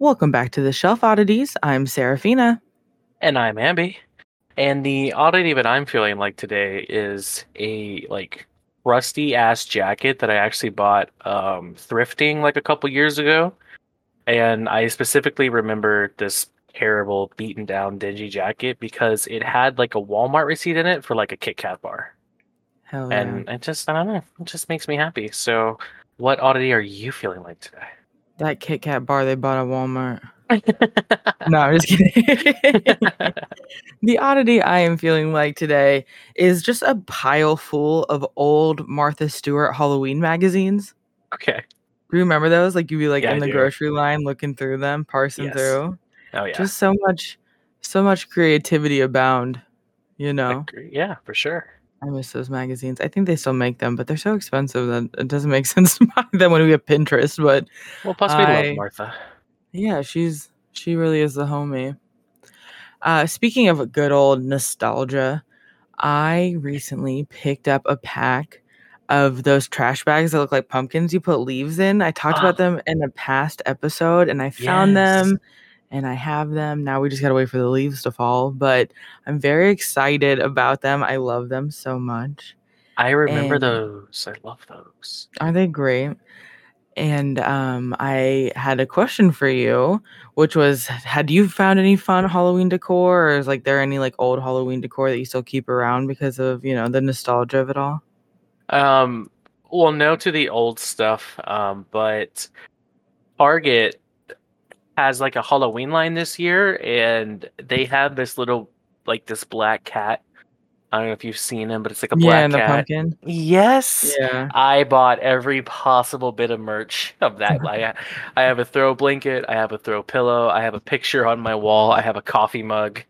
Welcome back to the Shelf Oddities. I'm Sarraphina. And I'm Amby. And the oddity that I'm feeling like today is a like rusty ass jacket that I actually bought um, thrifting like a couple years ago. And I specifically remember this terrible, beaten down, dingy jacket because it had like a Walmart receipt in it for like a Kit Kat bar. Hell yeah. And it just, I don't know, it just makes me happy. So, what oddity are you feeling like today? That Kit Kat bar they bought at Walmart. no, I'm just kidding. the oddity I am feeling like today is just a pile full of old Martha Stewart Halloween magazines. okay. Do you remember those? Like you'd be like Yeah, I in the do. grocery line looking through them, parsing Yes. through. Oh, yeah. Just so much, so much creativity abound. You know, Yeah, for sure. I miss those magazines. I think they still make them, but they're so expensive that it doesn't make sense to buy them when we have Pinterest. But Well, plus we I- love Martha. Yeah, she's she really is the homie. Uh, speaking of good old nostalgia, I recently picked up a pack of those trash bags that look like pumpkins you put leaves in. I talked Ah. about them in a past episode and I found Yes. them and I have them. Now we just gotta wait for the leaves to fall. But I'm very excited about them. I love them so much. I remember and- those. I love those. Are they great? And um, I had a question for you, which was: Had you found any fun Halloween decor, or is like there any like old Halloween decor that you still keep around because of you know the nostalgia of it all? Um, well, no to the old stuff. Um, but Target has like a Halloween line this year, and they have this little like this black cat. I don't know if you've seen him, but it's like a black yeah, and the cat. pumpkin. Yes. Yeah, I bought every possible bit of merch of that. I, I have a throw blanket. I have a throw pillow. I have a picture on my wall. I have a coffee mug.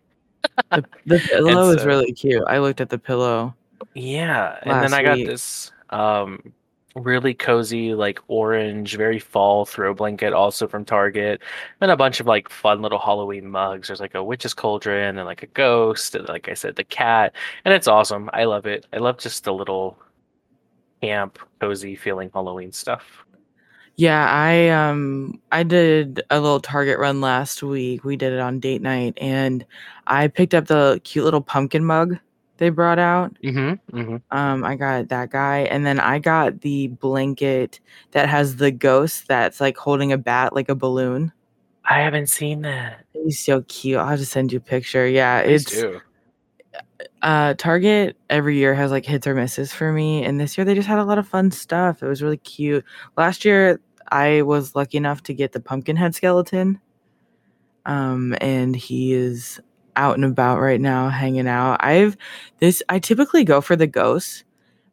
the, the pillow is really cute. I looked at the pillow. Yeah, and then I got week. this um really cozy like orange, very fall throw blanket also from Target, and a bunch of like fun little Halloween mugs. There's like a witch's cauldron and like a ghost, and like I said, the cat, and it's awesome. I love it. I love just the little camp cozy feeling Halloween stuff. Yeah, I um I did a little Target run last week. We did it on date night, and I picked up the cute little pumpkin mug they brought out. Mm-hmm. Mm-hmm. Um, I got that guy, and then I got the blanket that has the ghost that's like holding a bat like a balloon. I haven't seen that. He's so cute. I'll just send you a picture. Yeah, Please it's do. uh Target every year has like hits or misses for me, and this year they just had a lot of fun stuff. It was really cute. Last year I was lucky enough to get the pumpkin head skeleton. Um, and he is out and about right now, hanging out. I've this I typically go for the ghosts,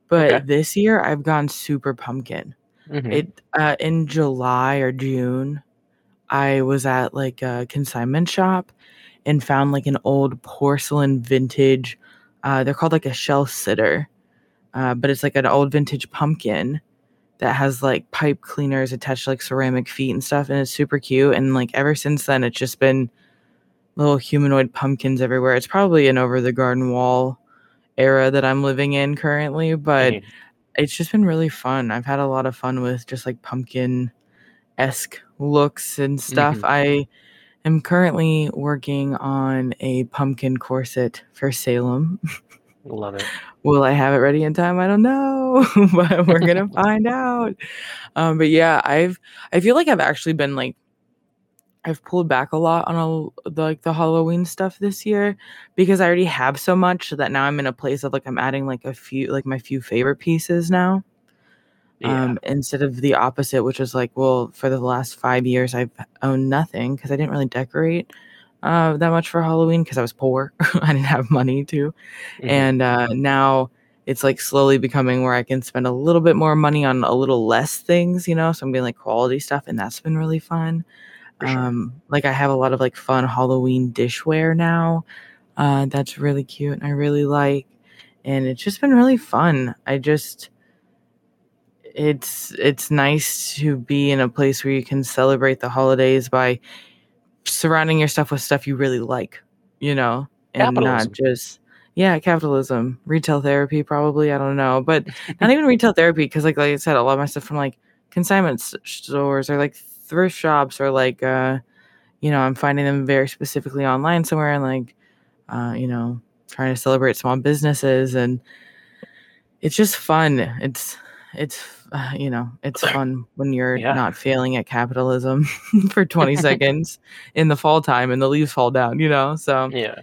but Okay. this year I've gone super pumpkin. Mhm. It uh in July or June, I was at like a consignment shop and found like an old porcelain vintage. Uh, they're called like a shell sitter, uh, but it's like an old vintage pumpkin that has like pipe cleaners attached to like ceramic feet and stuff, and it's super cute. And like ever since then, it's just been little humanoid pumpkins everywhere. It's probably an over the garden wall era that I'm living in currently, but Mhm. it's just been really fun. I've had a lot of fun with just like pumpkin esque looks and stuff. Mhm. I am currently working on a pumpkin corset for Salem. Love it. Will I have it ready in time? I don't know, but we're gonna find out. Um, but yeah, I've I feel like I've actually been like I've pulled back a lot on all the, like the Halloween stuff this year because I already have so much that now I'm in a place of like I'm adding like a few like my few favorite pieces now. Yeah. Um, instead of the opposite, which is like, well, for the last five years I've owned nothing because I didn't really decorate uh, that much for Halloween because I was poor. I didn't have money to Mhm. and uh, now it's like slowly becoming where I can spend a little bit more money on a little less things, you know. So I'm getting like quality stuff, and that's been really fun. Sure. Um, like I have a lot of like fun Halloween dishware now. Uh, that's really cute, and I really like, and it's just been really fun. I just it's it's nice to be in a place where you can celebrate the holidays by surrounding yourself with stuff you really like, you know, and not just yeah, capitalism, retail therapy, probably. I don't know, but not even retail therapy because, like, like I said, a lot of my stuff from like consignment stores or like thrift shops or like uh, you know, I'm finding them very specifically online somewhere and like, uh, you know, trying to celebrate small businesses and it's just fun. It's it's uh, you know it's fun when you're Yeah. not failing at capitalism for 20 seconds in the fall time and the leaves fall down. You know, so Yeah.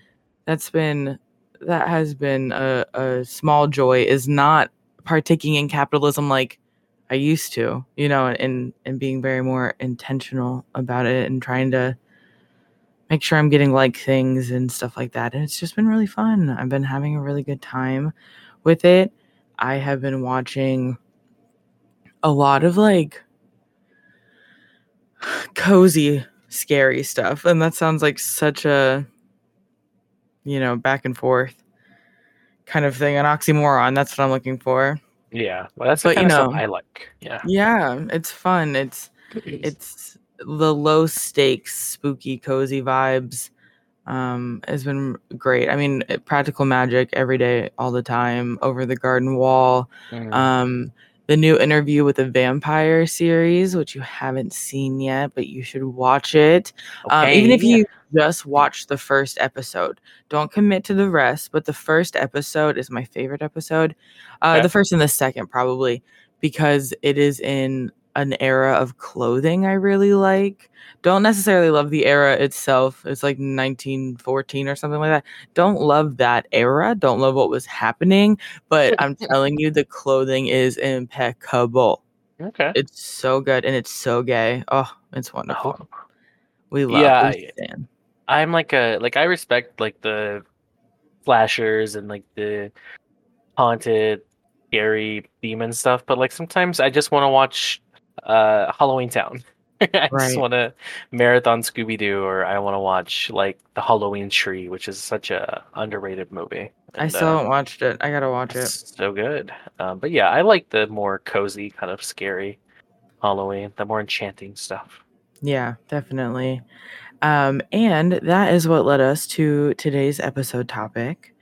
that's been that has been a, a small joy is not partaking in capitalism like I used to, you know, and and being very more intentional about it and trying to make sure I'm getting like things and stuff like that. And it's just been really fun. I've been having a really good time with it. I have been watching a lot of like cozy, scary stuff. And that sounds like such a, you know, back and forth kind of thing, an oxymoron. That's what I'm looking for. Yeah. Well, that's the But, you kind of stuff know- I like. Yeah. Yeah, it's fun. It's it's the low stakes, spooky, cozy vibes. Um, has been great. I mean, practical magic every day, all the time, over the garden wall. Mm. Um, the new interview with the vampire series, which you haven't seen yet, but you should watch it. Um, even if you just watch the first episode, don't commit to the rest. But the first episode is my favorite episode. Uh, Okay. The first and the second, probably, because it is in an era of clothing I really like. Don't necessarily love the era itself. It's like 1914 or something like that. Don't love that era. Don't love what was happening. But I'm telling you, the clothing is impeccable. Okay. It's so good and it's so gay. Oh, it's wonderful. Oh, We love Yeah, we. I'm like a like I respect like the flashers and like the haunted, scary demon stuff, but like sometimes I just want to watch uh Halloween Town. I Right. just want to marathon Scooby Doo, or I want to watch like the Halloween Tree, which is such a underrated movie. I still uh, haven't watched it. I gotta watch it. so good. Um, but yeah, I like the more cozy, kind of scary Halloween, the more enchanting stuff. Yeah, definitely. Um, and that is what led us to today's episode topic.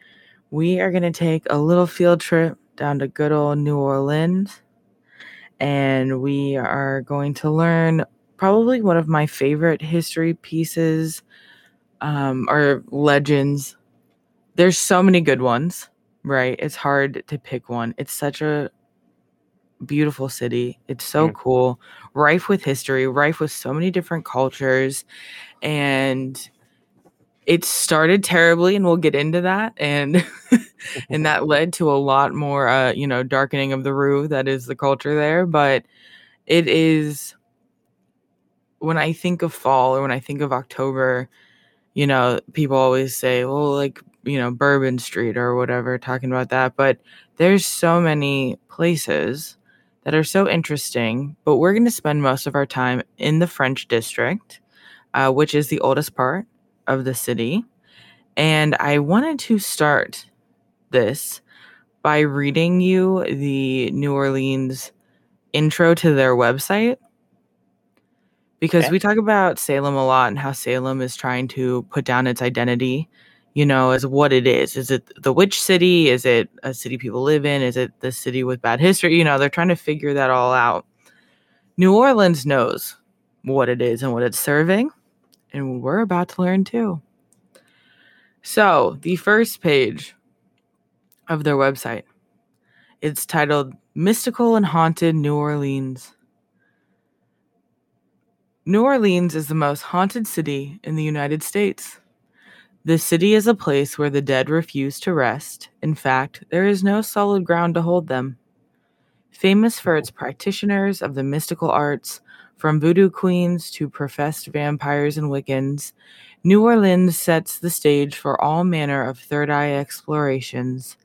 We are going to take a little field trip down to good old New Orleans, and we are going to learn probably one of my favorite history pieces um, or legends. There's so many good ones, right? It's hard to pick one. It's such a beautiful city. It's so Mm. cool, rife with history, rife with so many different cultures. And it started terribly, and we'll get into that. And and that led to a lot more uh, you know, darkening of the roux that is the culture there. But it is when I think of fall or when I think of October, you know, people always say, well, like, you know, Bourbon Street or whatever, talking about that. But there's so many places that are so interesting. But we're going to spend most of our time in the French district, uh, which is the oldest part of the city. And I wanted to start this by reading you the New Orleans intro to their website because Okay. we talk about Salem a lot and how Salem is trying to put down its identity, you know, as what it is. Is it the witch city? Is it a city people live in? Is it the city with bad history? You know, they're trying to figure that all out. New Orleans knows what it is and what it's serving, and we're about to learn too. So, the first page of their website, it's titled Mystical and Haunted New Orleans. New Orleans is the most haunted city in the United States. The city is a place where the dead refuse to rest. In fact, there is no solid ground to hold them. Famous for its practitioners of the mystical arts, from voodoo queens to professed vampires and Wiccans, New Orleans sets the stage for all manner of third eye explorations.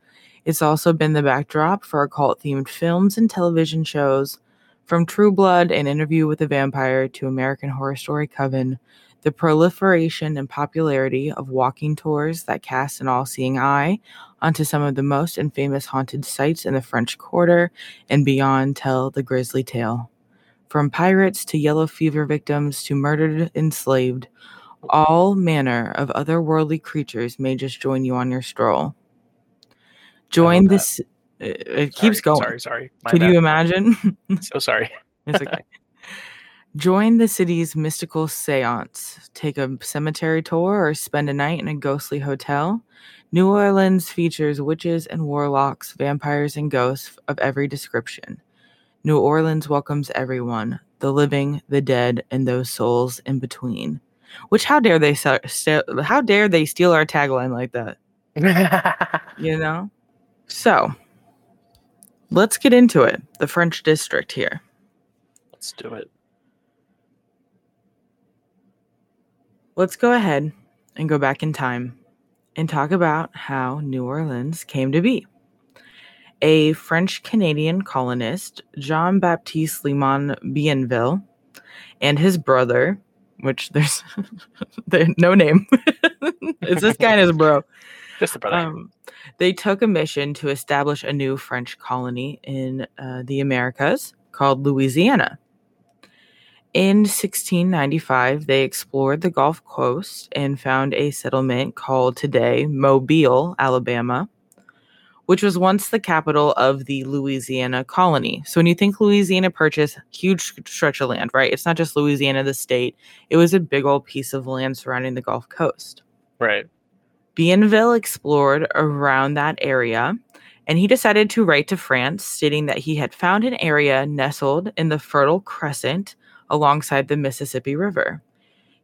It's also been the backdrop for occult themed films and television shows, from True Blood and Interview with a Vampire to American Horror Story Coven. The proliferation and popularity of walking tours that cast an all seeing eye onto some of the most infamous haunted sites in the French Quarter and beyond tell the grisly tale. From pirates to yellow fever victims to murdered enslaved, all manner of otherworldly creatures may just join you on your stroll. Join this. Uh, it, it keeps going. Sorry, sorry. My Could bad. you imagine? So sorry. It's okay. Join the city's mystical seance, take a cemetery tour, or spend a night in a ghostly hotel. New Orleans features witches and warlocks, vampires and ghosts of every description. New Orleans welcomes everyone the living, the dead, and those souls in between. Which, how dare they, se- ste- how dare they steal our tagline like that? You know? So, let's get into it. The French district here. Let's do it. Let's go ahead and go back in time and talk about how New Orleans came to be. A French Canadian colonist, Jean Baptiste Le Moyne Bienville, and his brother, which there's no name, it's this guy and his bro. Just the brother. Um, they took a mission to establish a new French colony in uh, the Americas called Louisiana. In 1695, they explored the Gulf Coast and found a settlement called today Mobile, Alabama, which was once the capital of the Louisiana colony. So when you think Louisiana Purchase, huge stretch of land, right? It's not just Louisiana, the state. It was a big old piece of land surrounding the Gulf Coast. right. Bienville explored around that area and he decided to write to France stating that he had found an area nestled in the Fertile Crescent alongside the Mississippi River.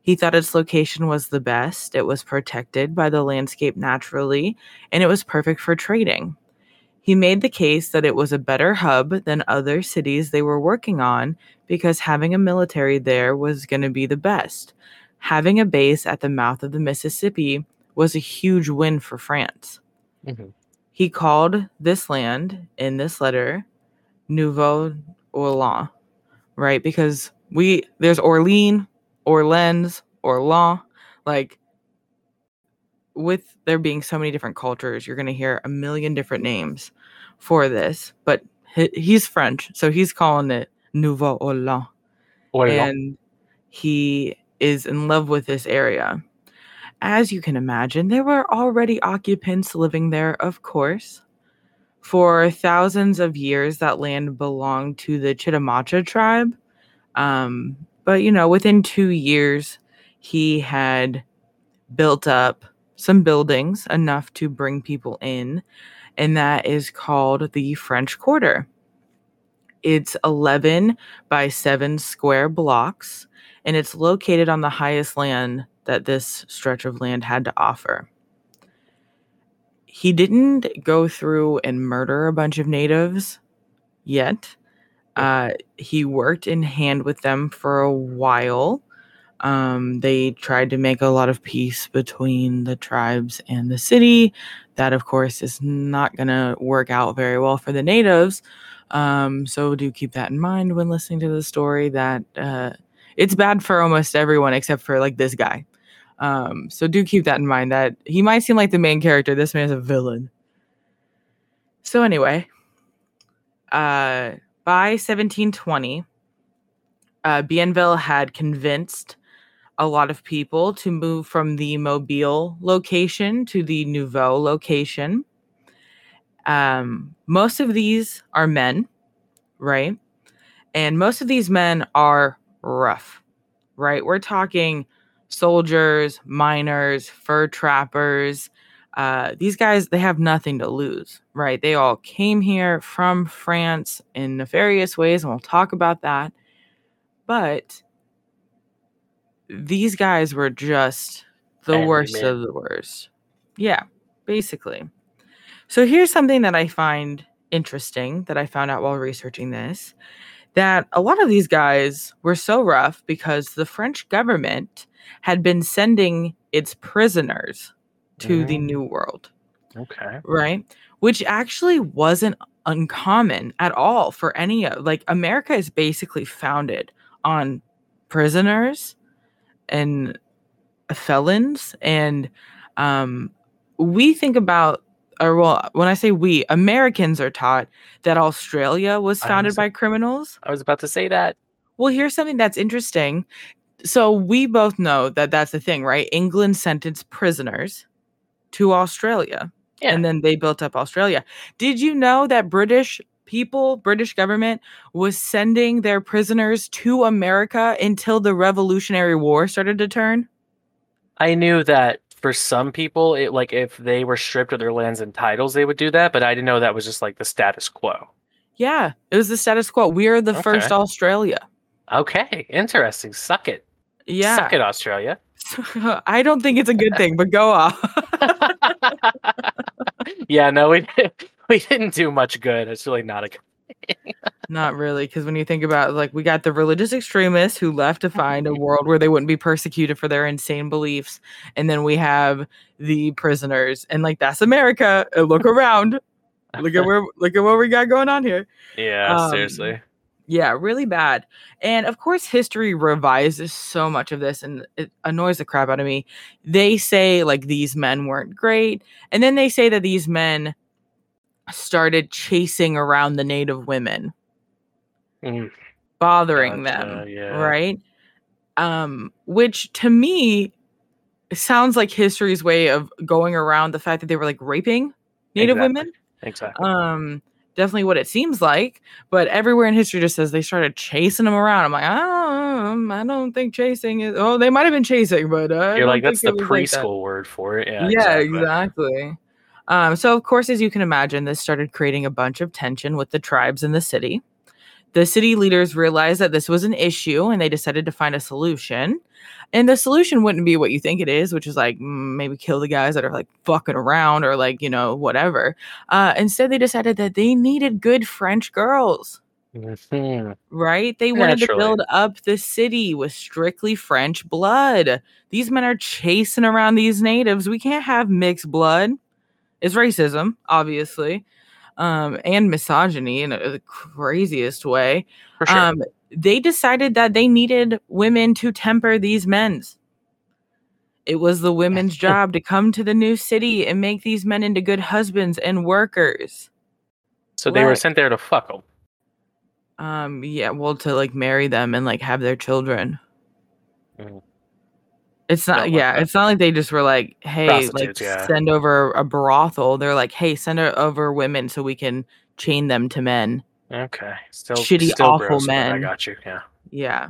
He thought its location was the best, it was protected by the landscape naturally, and it was perfect for trading. He made the case that it was a better hub than other cities they were working on because having a military there was going to be the best. Having a base at the mouth of the Mississippi was a huge win for France. Mhm. He called this land in this letter Nouveau Orleans, right? Because we there's Orleans, Orleans, law. like with there being so many different cultures, you're going to hear a million different names for this, but he, he's French, so he's calling it Nouveau Orleans and he is in love with this area. As you can imagine, there were already occupants living there, of course. For thousands of years, that land belonged to the Chitimacha tribe. Um, but, you know, within two years, he had built up some buildings enough to bring people in, and that is called the French Quarter. It's 11 by 7 square blocks, and it's located on the highest land that this stretch of land had to offer. He didn't go through and murder a bunch of natives yet. Uh, he worked in hand with them for a while. Um, they tried to make a lot of peace between the tribes and the city. That, of course, is not going to work out very well for the natives. Um, so do keep that in mind when listening to the story that uh, it's bad for almost everyone except for like this guy. Um, so do keep that in mind that he might seem like the main character. This man is a villain. So anyway, uh, by 1720, uh, Bienville had convinced a lot of people to move from the Mobile location to the Nouveau location. Um, most of these are men, right? And most of these men are rough, right? We're talking soldiers, miners, fur trappers. Uh, these guys, they have nothing to lose, right? They all came here from France in nefarious ways, and we'll talk about that. But these guys were just the Family worst men. of the worst. Yeah, basically. So here's something that I find interesting that I found out while researching this that a lot of these guys were so rough because the French government had been sending its prisoners to the Mm. New World, Okay. right? Which actually wasn't uncommon at all for any of like America is basically founded on prisoners and felons and um we think about or well when i say we americans are taught that australia was founded was- by criminals I was about to say that. well here's something that's interesting so we both know that that's the thing right england sentenced prisoners to australia Yeah. and then they built up australia did you know that british people, British government was sending their prisoners to America until the Revolutionary War started to turn. I knew that for some people, it like if they were stripped of their lands and titles, they would do that, but I didn't know that was just like the status quo. Yeah, it was the status quo. We are the Okay. first Australia. Okay, interesting. Suck it. Yeah. Suck it, Australia. I don't think it's a good thing, but go off. yeah, no, we we didn't do much good. It's really not a good. Not really, because when you think about like we got the religious extremists who left to find a world where they wouldn't be persecuted for their insane beliefs, and then we have the prisoners, and like that's America. Look around, look at where look at what we got going on here. Yeah, Um, seriously. Yeah, really bad. And of course, history revises so much of this and it annoys the crap out of me. They say like these men weren't great, and then they say that these men started chasing around the native women, Mm, bothering Gotcha, them, yeah. right? Um, which to me sounds like history's way of going around the fact that they were like raping native Exactly. women. exactly. um definitely what it seems like but everywhere in history just says they started chasing them around i'm like oh, i don't think chasing is oh they might have been chasing but uh, You're like that's the was like that." preschool word for it. Yeah. yeah exactly. exactly um so of course as you can imagine this started creating a bunch of tension with the tribes in the city the city leaders realized that this was an issue and they decided to find a solution and the solution wouldn't be what you think it is, which is like maybe kill the guys that are like fucking around or like, you know, whatever. Uh, instead, they decided that they needed good French girls, Mhm. right? They wanted to build up the city with strictly French blood. These men are chasing around these natives. We can't have mixed blood. It's racism, obviously, um, and misogyny in a, the craziest way. For sure. Um, they decided that they needed women to temper these men's. It was the women's job to come to the new city and make these men into good husbands and workers. so they were sent there to fuck them. Um, yeah, well, to like marry them and like have their children. Mm. It's not, yeah, it's not like they just were like, hey, like yeah. send over a brothel. They're like, hey, send over women so we can chain them to men. Okay. Still Shitty, still awful gross, but I got you. Yeah. Yeah.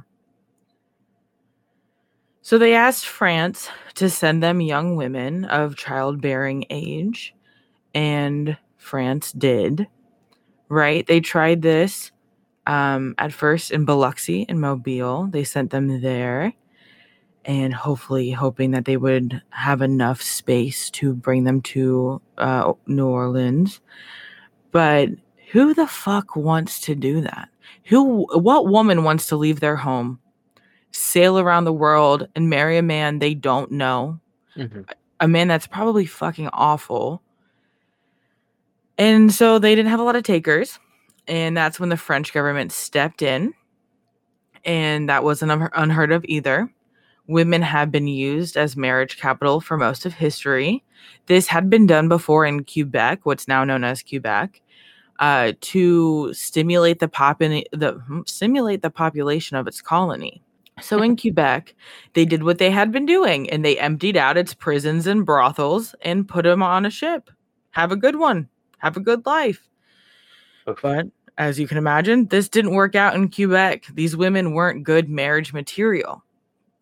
So they asked France to send them young women of childbearing age, and France did. Right? They tried this um, at first in Biloxi in Mobile. They sent them there, and hopefully, hoping that they would have enough space to bring them to uh, New Orleans. But who the fuck wants to do that? Who, what woman wants to leave their home, sail around the world, and marry a man they don't know? Mhm. A man that's probably fucking awful. And so they didn't have a lot of takers. And that's when the French government stepped in. And that wasn't unheard of either. Women have been used as marriage capital for most of history. This had been done before in Quebec, what's now known as Quebec uh, to stimulate the pop the hmm, stimulate the population of its colony. So in Quebec, they did what they had been doing, and they emptied out its prisons and brothels and put them on a ship. Have a good one. Have a good life. Oof. But as you can imagine, this didn't work out in Quebec. These women weren't good marriage material.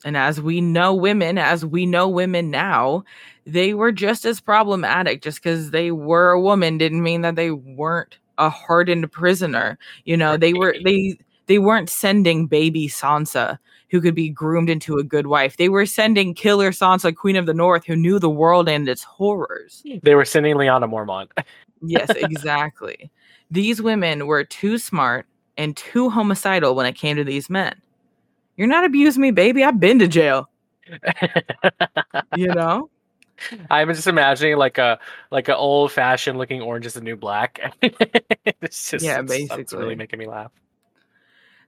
And as we know women, as we know women now, they were just as problematic. Just because they were a woman didn't mean that they weren't a hardened prisoner. You know, they were they they weren't sending baby Sansa who could be groomed into a good wife. They were sending killer Sansa, Queen of the North, who knew the world and its horrors. Hmm. They were sending Lyanna Mormont. Yes, exactly. these women were too smart and too homicidal when it came to these men. You're not abusing me, baby. I've been to jail. You know? I'm just imagining like a like an old fashioned looking orange is the new black. it's just Yeah, it's- It's really making me laugh.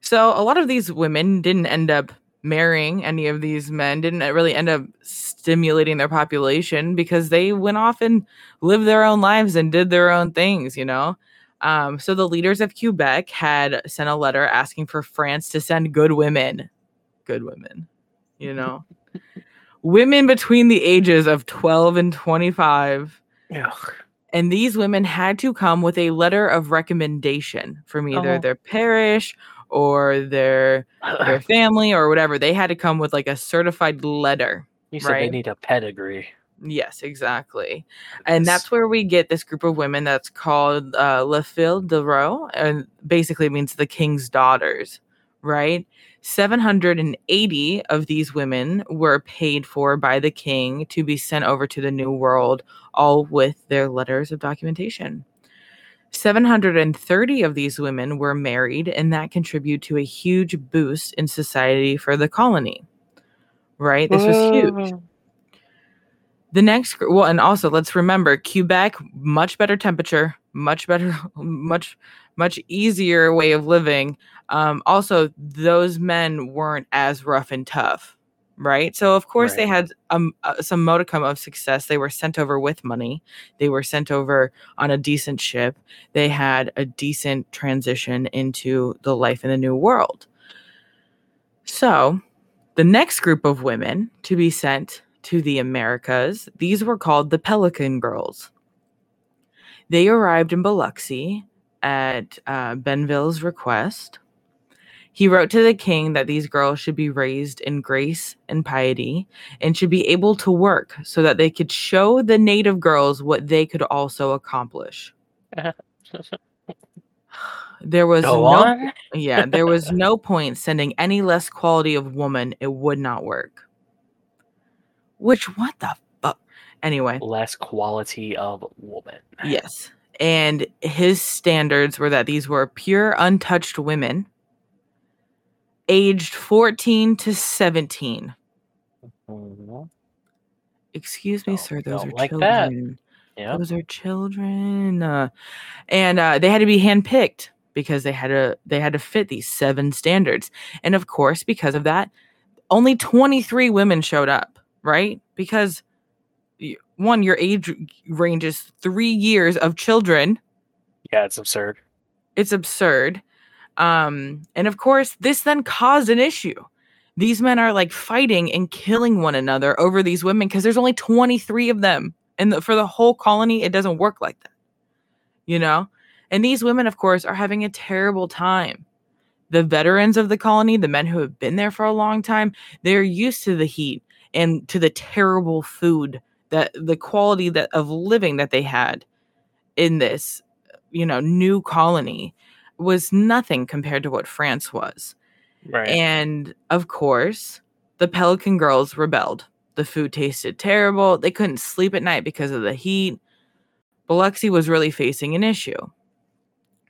So a lot of these women didn't end up marrying any of these men, didn't really end up stimulating their population because they went off and lived their own lives and did their own things, you know? Um, so the leaders of Quebec had sent a letter asking for France to send good women, good women, you know, women between the ages of 12 and 25 Ugh. And these women had to come with a letter of recommendation from either Oh. their parish or their their family or whatever. They had to come with like a certified letter. you said they need a pedigree. Yes, exactly. And that's where we get this group of women that's called uh, La Fille de Roi, and basically means the king's daughters, right? 780 of these women were paid for by the king to be sent over to the New World, all with their letters of documentation. 730 of these women were married, and that contributed to a huge boost in society for the colony, right? This was huge. The next, well, and also let's remember Quebec, much better temperature, much better, much, much easier way of living. Um, also, those men weren't as rough and tough, right? So, of course, they had um, uh, some modicum of success. They were sent over with money, they were sent over on a decent ship, they had a decent transition into the life in the new world. So, the next group of women to be sent to the Americas, these were called the Pelican Girls. They arrived in Biloxi at uh, Bienville's request. He wrote to the king that these girls should be raised in grace and piety and should be able to work so that they could show the native girls what they could also accomplish. There was Go no on. yeah, there was no point sending any less quality of woman. It would not work. Which what the fuck? Anyway, Less quality of woman. yes. And his standards were that these were pure untouched women aged 14 to 17. Mhm. Excuse me, Oh, sir, those are like that. children. Those are children. Uh, and uh, they had to be handpicked because they had to they had to fit these seven standards. And of course, because of that, only 23 women showed up, right? Because one, your age range is three years of children. Yeah, it's absurd. It's absurd. Um, and of course, this then caused an issue. These men are like fighting and killing one another over these women because there's only 23 of them. And the, for the whole colony, it doesn't work like that. You know? And these women, of course, are having a terrible time. The veterans of the colony, the men who have been there for a long time, they're used to the heat and to the terrible food that the quality that of living that they had in this, you know, new colony was nothing compared to what France was. Right. And of course, the Pelican girls rebelled. The food tasted terrible. They couldn't sleep at night because of the heat. Biloxi was really facing an issue.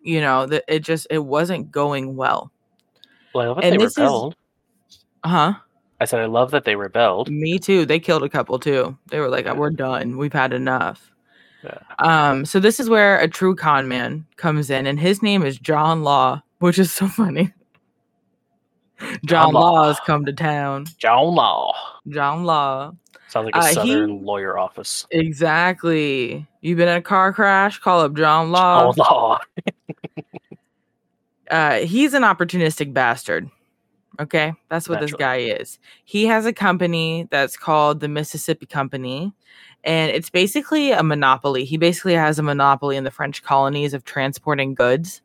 You know, that it just it wasn't going well. well, I and they this is- rebelled. Huh? I said I love that they rebelled. Me too. They killed a couple too. They were like, Yeah. "We're done. We've had enough." Yeah. Um, so this is where a true con man comes in, and his name is John Law, which is so funny. John Law. Law has come to town. John Law. John Law. Sounds like a Uh, he- southern lawyer office. Exactly. You've been in a car crash? Call up John Law. John Law. Uh, he's an opportunistic bastard. Okay, that's what this guy is. He has a company that's called the Mississippi Company, and it's basically a monopoly. He basically has a monopoly in the French colonies of transporting goods.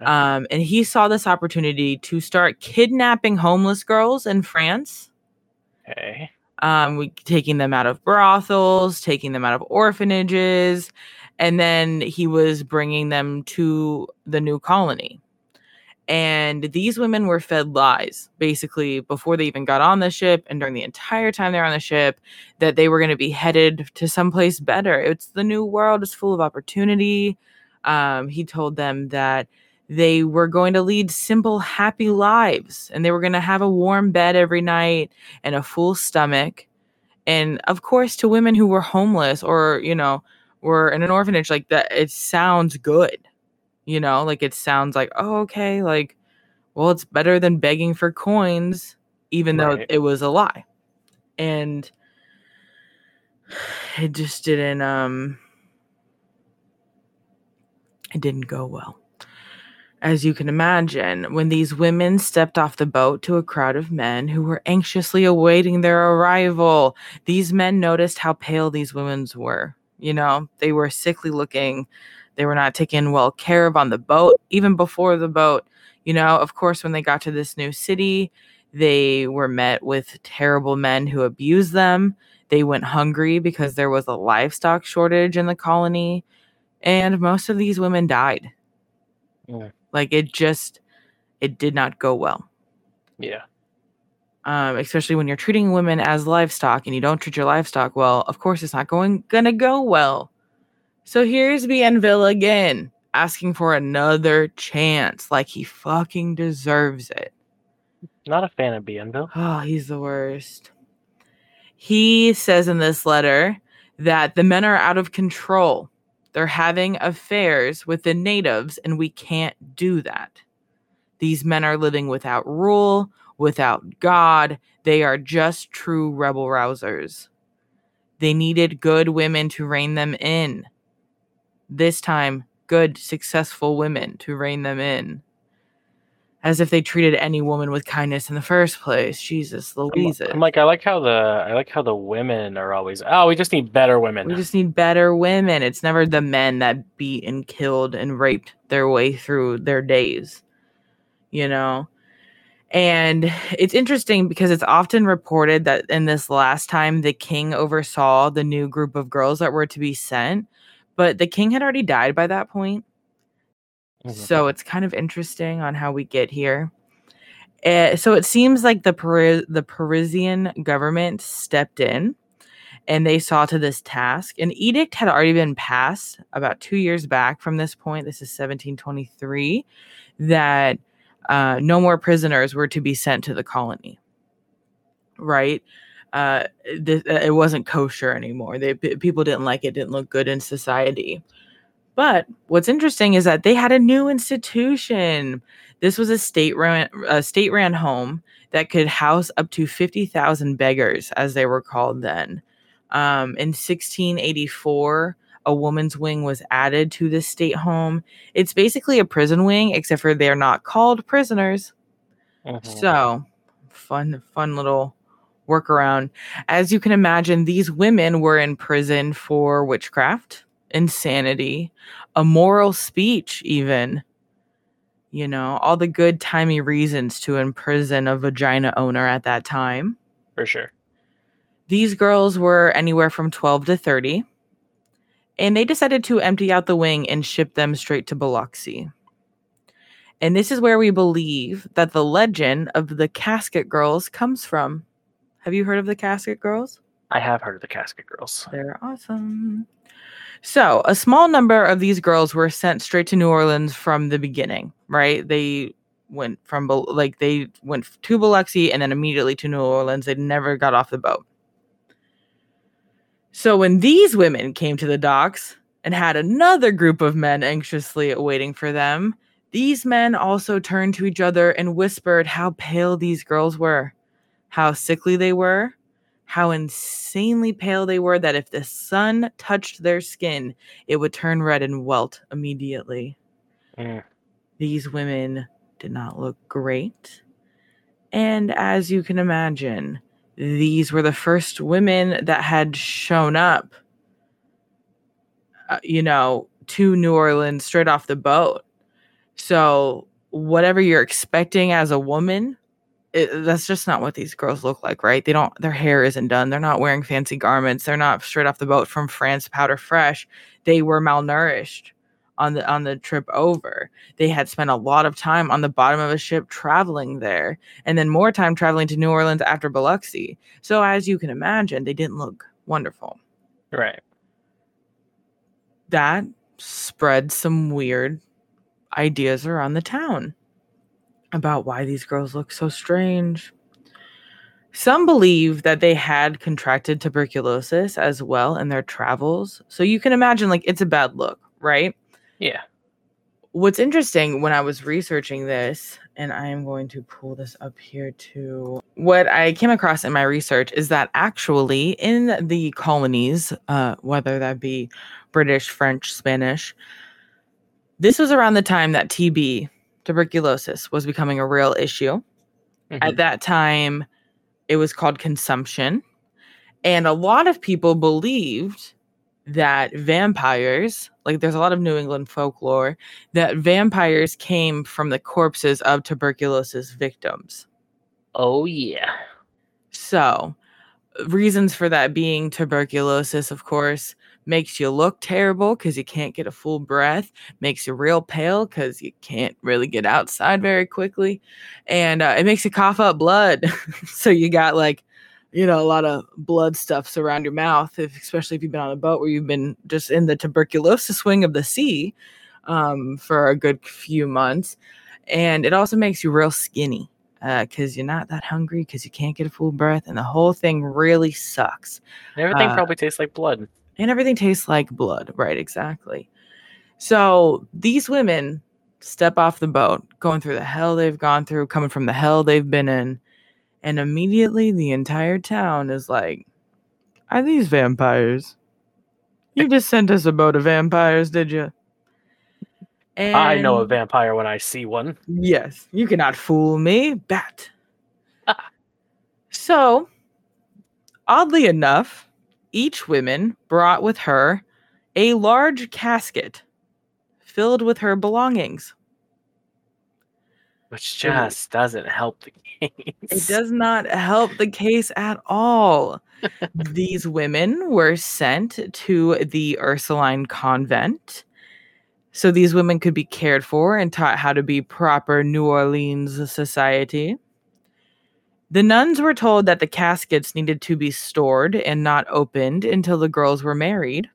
Um, and he saw this opportunity to start kidnapping homeless girls in France. Okay. um, we taking them out of brothels, taking them out of orphanages, and then he was bringing them to the new colony. And these women were fed lies, basically, before they even got on the ship and during the entire time they're on the ship, that they were going to be headed to someplace better. It's the new world, it's full of opportunity. Um, he told them that they were going to lead simple, happy lives and they were going to have a warm bed every night and a full stomach. And of course, to women who were homeless or, you know, were in an orphanage, like that, it sounds good. You know, like it sounds like, oh, okay, like, well, it's better than begging for coins, even though it was a lie. And it just didn't, um, it didn't go well. As you can imagine, when these women stepped off the boat to a crowd of men who were anxiously awaiting their arrival, these men noticed how pale these women were. You know, they were sickly looking. They were not taken well care of on the boat, even before the boat. You know, of course, when they got to this new city, they were met with terrible men who abused them. They went hungry because there was a livestock shortage in the colony. And most of these women died. Yeah. Like it just, it did not go well. Yeah. Um, especially when you're treating women as livestock and you don't treat your livestock well, of course it's not going gonna go well. So here's Bienville again, asking for another chance, like he fucking deserves it. Not a fan of Bienville. Oh, he's the worst. He says in this letter that the men are out of control. They're having affairs with the natives, and we can't do that. These men are living without rule, without God. They are just true rebel rousers. They needed good women to rein them in. This time, good, successful women to rein them in. As if they treated any woman with kindness in the first place. Jesus, I'm, Louise. I'm like, I like how the I like how the women are always. Oh, we just need better women. We just need better women. It's never the men that beat and killed and raped their way through their days, you know? And it's interesting because it's often reported that in this last time, the king oversaw the new group of girls that were to be sent, but the king had already died by that point. Mhm. So it's kind of interesting on how we get here. Uh, so it seems like the Pari- the Parisian government stepped in and they saw to this task. An edict had already been passed about two years back from this point. This is 1723 that uh, no more prisoners were to be sent to the colony. Right? Uh, th- it wasn't kosher anymore. They p- people didn't like it. Didn't look good in society. But what's interesting is that they had a new institution. This was a state ran a state ran home that could house up to fifty thousand beggars, as they were called then. Um, in 1684, a woman's wing was added to this state home. It's basically a prison wing, except for they're not called prisoners. Mhm. So fun, fun little workaround. As you can imagine, these women were in prison for witchcraft, insanity, immoral speech, even. You know, all the good timey reasons to imprison a vagina owner at that time. for sure. These girls were anywhere from 12 to 30, and they decided to empty out the wing and ship them straight to Biloxi. And this is where we believe that the legend of the Casket Girls comes from. Have you heard of the Casket Girls? I have heard of the Casket Girls. They're awesome. So, a small number of these girls were sent straight to New Orleans from the beginning, right? They went from like they went to Biloxi and then immediately to New Orleans. They never got off the boat. So, when these women came to the docks and had another group of men anxiously waiting for them, these men also turned to each other and whispered how pale these girls were, how sickly they were, how insanely pale they were that if the sun touched their skin, it would turn red and welt immediately. Mm. These women did not look great. And as you can imagine, these were the first women that had shown up, uh, you know, to New Orleans straight off the boat. So, whatever you're expecting as a woman, it, that's just not what these girls look like, right? They don't, their hair isn't done. They're not wearing fancy garments. They're not straight off the boat from France, powder fresh. They were malnourished on the on the trip over. They had spent a lot of time on the bottom of a ship traveling there, and then more time traveling to New Orleans after Biloxi. So, as you can imagine, they didn't look wonderful. Right. That spread some weird ideas around the town about why these girls look so strange. Some believe that they had contracted tuberculosis as well in their travels. So you can imagine, like, it's a bad look, right? Yeah. What's interesting when I was researching this, and I am going to pull this up here too. What I came across in my research is that actually in the colonies, uh, whether that be British, French, Spanish, this was around the time that TB, tuberculosis, was becoming a real issue. Mhm. At that time, it was called consumption. And a lot of people believed that vampires, like there's a lot of New England folklore, that vampires came from the corpses of tuberculosis victims. Oh yeah. So, reasons for that being tuberculosis, of course, makes you look terrible because you can't get a full breath, makes you real pale because you can't really get outside very quickly, and uh, it makes you cough up blood. so, you got like, you know, a lot of blood stuffs around your mouth, if, especially if you've been on a boat where you've been just in the tuberculosis swing of the sea um, for a good few months. And it also makes you real skinny because uh, you're not that hungry because you can't get a full breath, and the whole thing really sucks. Everything Uh, probably tastes like blood. And everything tastes like blood, right? Exactly. So these women step off the boat, going through the hell they've gone through, coming from the hell they've been in, and immediately the entire town is like, "Are these vampires? You just sent us a boat of vampires, did you?" And I know a vampire when I see one. Yes, you cannot fool me, bat. so, oddly enough, each woman brought with her a large casket filled with her belongings. Which just doesn't help the case. It does not help the case at all. These women were sent to the Ursuline convent. So these women could be cared for and taught how to be proper New Orleans society. The nuns were told that the caskets needed to be stored and not opened until the girls were married.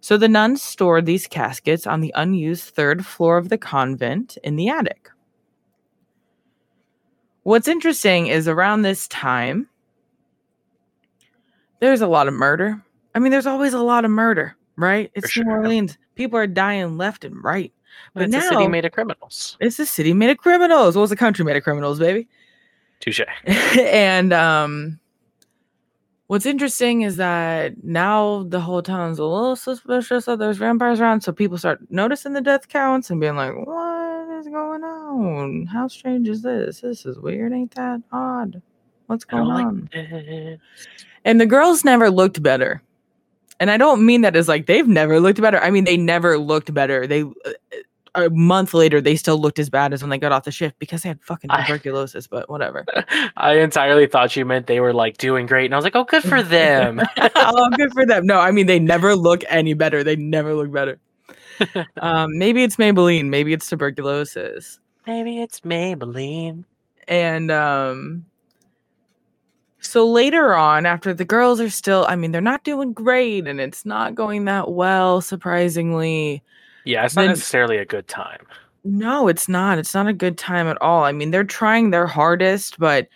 So the nuns stored these caskets on the unused third floor of the convent in the attic. What's interesting is around this time, there's a lot of murder. I mean, there's always a lot of murder, right? It's New. Orleans. People are dying left and right. But But it's a city made of criminals. It's a city made of criminals. Well, it's a country made of criminals, baby. Touche. and um what's interesting is that now the whole town's a little suspicious that there's vampires around so people start noticing the death counts and being like what is going on? How strange is this? This is weird. Ain't that odd? What's going like on? it. and the girls never looked better. And i don't mean that as like they've never looked better. I mean they never looked better. They a month later they still looked as bad as when they got off the ship because they had fucking I- tuberculosis but whatever I entirely thought you meant they were like doing great, and I was like, "Oh, good for them." oh, good for them. No, I mean they never look any better. They never look better. um, maybe it's Maybelline. Maybe it's tuberculosis. Maybe it's Maybelline. And um, so later on, after the girls are still, I mean, they're not doing great, and it's not going that well. Surprisingly, Yeah, it's not Then- necessarily a good time. no, it's not. It's not a good time at all. I mean, they're trying their hardest, but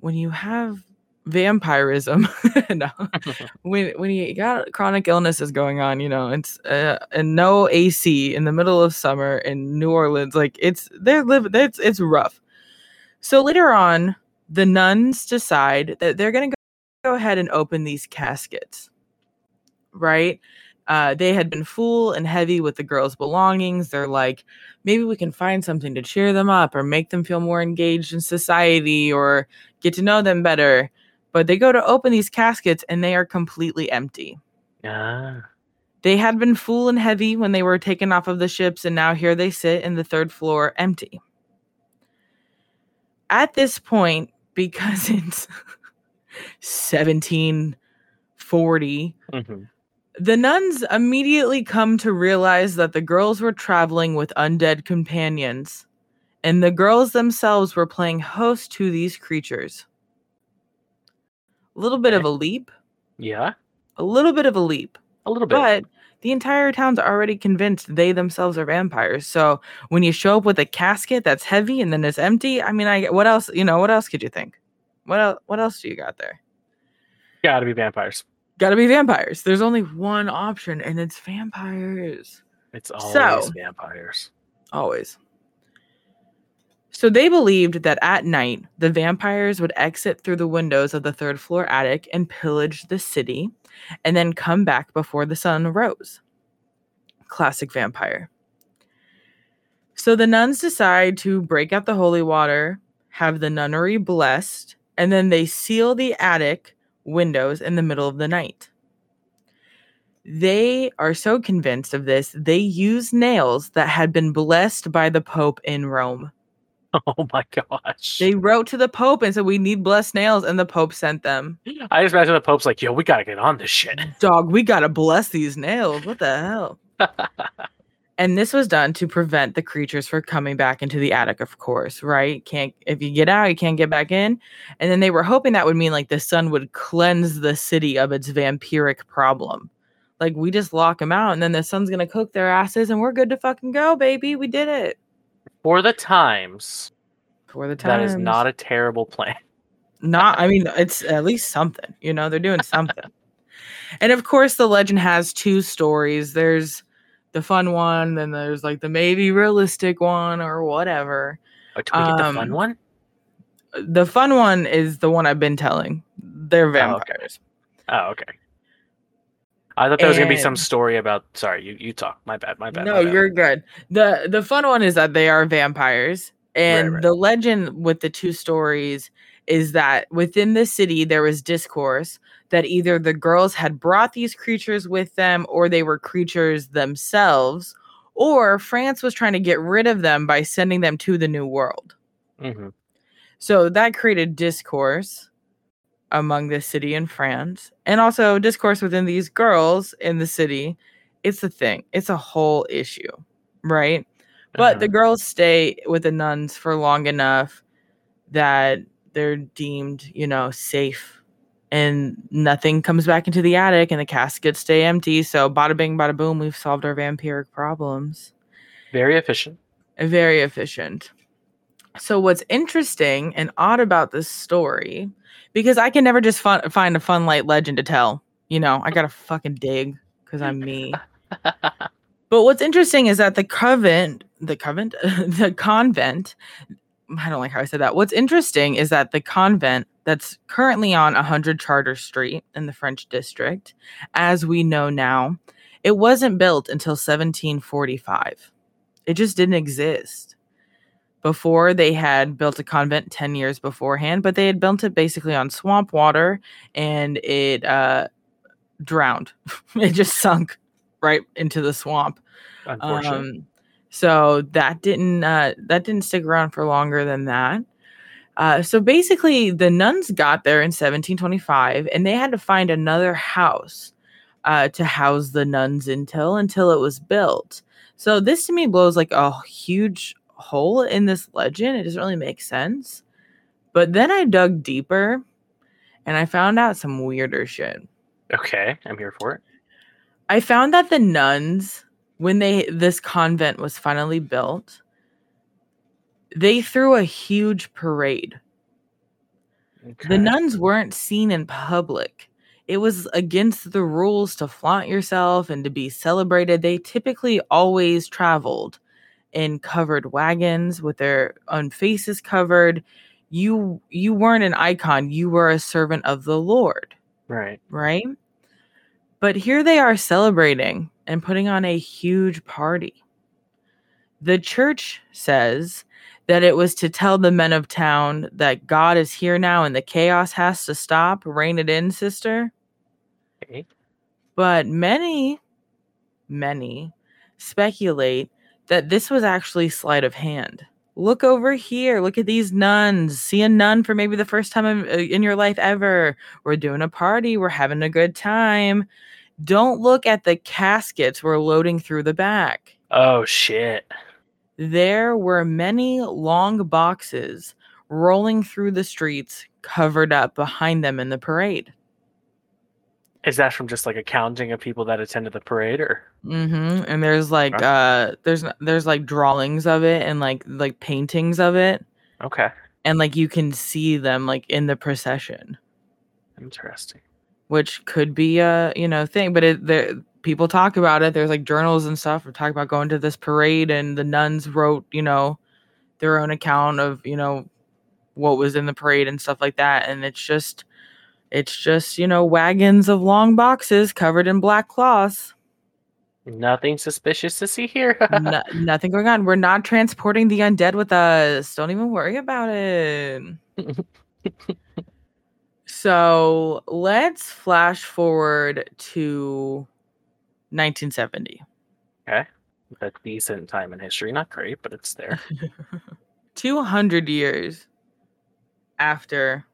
when you have vampirism, no, when when you got chronic illnesses going on, you know, it's uh, and no AC in the middle of summer in New Orleans, like it's they're living, it's it's rough. So later on, the nuns decide that they're gonna go, go ahead and open these caskets, right? Uh, they had been full and heavy with the girls' belongings. They're like, maybe we can find something to cheer them up or make them feel more engaged in society or get to know them better. But they go to open these caskets and they are completely empty. Ah, They had been full and heavy when they were taken off of the ships, and now here they sit in the third floor empty. At this point, because it's 1740, mhm. The nuns immediately come to realize that the girls were traveling with undead companions, and the girls themselves were playing host to these creatures. A little bit of a leap, yeah, a little bit of a leap, a little bit. but the entire town's already convinced they themselves are vampires. So when you show up with a casket that's heavy and then it's empty, I mean, I what else? You know, what else could you think? What else? What else do you got there? Gotta be vampires. Got to be vampires. There's only one option, and it's vampires. It's always So- vampires. Always. So they believed that at night, the vampires would exit through the windows of the third floor attic and pillage the city, and then come back before the sun rose. Classic vampire. So the nuns decide to break out the holy water, have the nunnery blessed, and then they seal the attic windows in the middle of the night. They are so convinced of this, they use nails that had been blessed by the Pope in Rome. Oh my gosh. They wrote to the Pope and said, We need blessed nails, and the Pope sent them. I just imagine the Pope's like, yo, we gotta get on this shit. Dog, we gotta bless these nails. What the hell? and this was done to prevent the creatures from coming back into the attic, of course, right? Can't if you get out, you can't get back in. And then they were hoping that would mean like the sun would cleanse the city of its vampiric problem. Like we just lock them out, and then the sun's gonna cook their asses, and we're good to fucking go, baby. We did it. For the times, For the times time, is not a terrible plan. not i mean it's at least something you know they're doing something and of course the legend has two stories there's the fun one then there's like the maybe realistic one or whatever Oh, do we get the fun Um, one? the fun one is the one i've been telling they're vampires Oh, okay. I thought there was gonna be some story about. Sorry, you you talk. My bad. My bad. no my bad. you're good the the fun one is that they are vampires and right. the legend with the two stories is that within the city there was discourse that either the girls had brought these creatures with them or they were creatures themselves or france was trying to get rid of them by sending them to the new world Mhm. so that created discourse among the city in France and also discourse within these girls in the city. It's a thing, it's a whole issue, right? But the Mhm. girls stay with the nuns for long enough that they're deemed, you know, safe and nothing comes back into the attic and the caskets stay empty. So, bada bing, bada boom, we've solved our vampiric problems very efficient. very efficient. So what's interesting and odd about this story, because I can never just fun, find a fun light legend to tell. You know, I gotta fucking dig because I'm me. But what's interesting is that the convent, the convent, the convent. I don't like how I said that. What's interesting is that the convent that's currently on 100 Chartres Street in the French district, as we know now, it wasn't built until 1745. It just didn't exist. Before they had built a convent 10 years beforehand, but they had built it basically on swamp water and it uh, drowned. it just sunk right into the swamp. Unfortunately. Um, so that didn't uh, that didn't stick around for longer than that. Uh, so basically, the nuns got there in 1725, and they had to find another house uh, to house the nuns until until it was built. So this to me blows like a huge hole in this legend. It doesn't really make sense. But then I dug deeper, and I found out some weirder shit. okay, I'm here for it. I found that the nuns, when they this convent was finally built, they threw a huge parade. Okay. The nuns weren't seen in public. It was against the rules to flaunt yourself and to be celebrated. They typically always traveled in covered wagons with their own faces covered. You you weren't an icon, you were a servant of the Lord Right. right? But here they are celebrating and putting on a huge party. The church says that it was to tell the men of town that God is here now and the chaos has to stop. Rein it in, sister. Okay. But many, many speculate that this was actually sleight of hand. Look over here. Look at these nuns. See a nun for maybe the first time in, uh, in your life ever. We're doing a party. We're having a good time. Don't look at the caskets we're loading through the back. Oh shit. There were many long boxes rolling through the streets, covered up behind them in the parade. Is that from just like a counting of people that attended the parade, or Mm-hmm. And there's like Okay. uh there's there's like drawings of it and like like paintings of it. okay, And like you can see them like in the procession, interesting. Which could be a you know thing. But it there people talk about it. There's like journals and stuff. We talk about going to this parade and the nuns wrote, you know, their own account of, you know, what was in the parade and stuff like that. And it's just it's just, you know, wagons of long boxes covered in black cloths. Nothing suspicious to see here. no, nothing going on. We're not transporting the undead with us. Don't even worry about it. so let's flash forward to 1970. Okay. A decent time in history. Not great, but it's there. 200 years after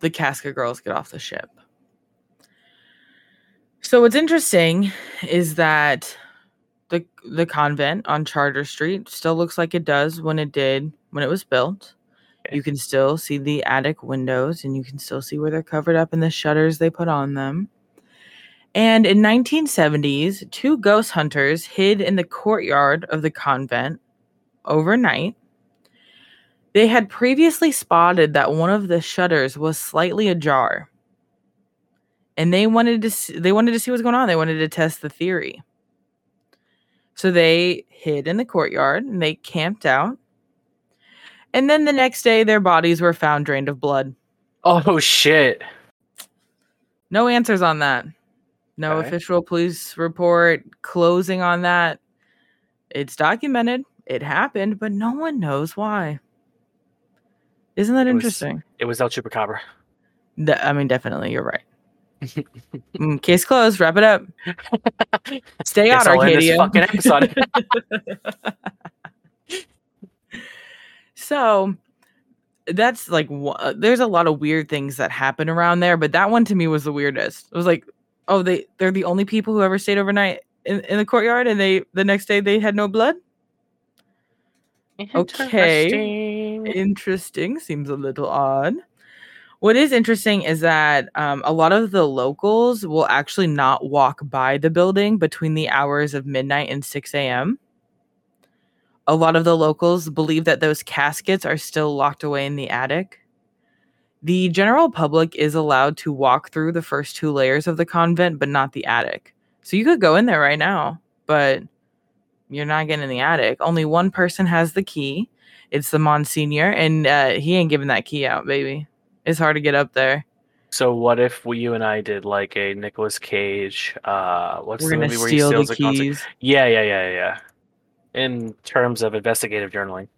the Casket girls get off the ship. So what's interesting is that the the convent on Chartres Street still looks like it does when it did when it was built. You can still see the attic windows and you can still see where they're covered up and the shutters they put on them. And in 1970s, two ghost hunters hid in the courtyard of the convent overnight. They had previously spotted that one of the shutters was slightly ajar. And they wanted to see, they wanted to see what's going on. They wanted to test the theory. So they hid in the courtyard and they camped out. And then the next day their bodies were found drained of blood. Oh shit. No answers on that. No Okay. official police report closing on that. It's documented. It happened, but no one knows why. Isn't that It was- interesting? It was El Chupacabra. De- I mean, definitely, you're right. Mm, case closed. Wrap it up. Stay out, Arcadia. fucking episode. so that's like wha- uh, there's a lot of weird things that happen around there, but that one to me was the weirdest. It was like, oh, they they're the only people who ever stayed overnight in, in the courtyard, and they the next day they had no blood. Okay. Interesting. Interesting. Seems a little odd. What is interesting is that um, a lot of the locals will actually not walk by the building between the hours of midnight and 6 a.m. A lot of the locals believe that those caskets are still locked away in the attic. The general public is allowed to walk through the first two layers of the convent, but not the attic. So you could go in there right now, but you're not getting in the attic. Only one person has the key. It's the Monsignor, and uh, he ain't giving that key out, baby. It's hard to get up there. So what if we, you and I did like a Nicolas Cage? Uh, what's We're the movie where he steal steals the concert? keys. Yeah, yeah, yeah, yeah. In terms of investigative journaling,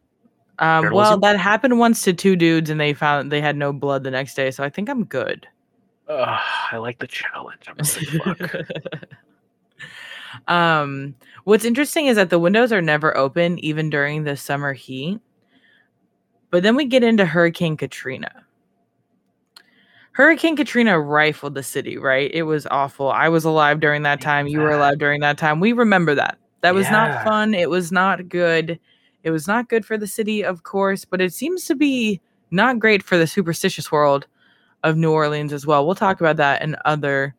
Um, well, that happened once to two dudes, and they found they had no blood the next day. So I think I'm good. Ugh, I like the challenge. I'm sick fuck. um, what's interesting is that the windows are never open, even during the summer heat. But then we get into Hurricane Katrina. Hurricane Katrina rifled the city, right? It was awful. I was alive during that time. You were alive during that time. We remember that. That was not fun. It was not good. It was not good for the city, of course, but it seems to be not great for the superstitious world of New Orleans as well. We'll talk about that in other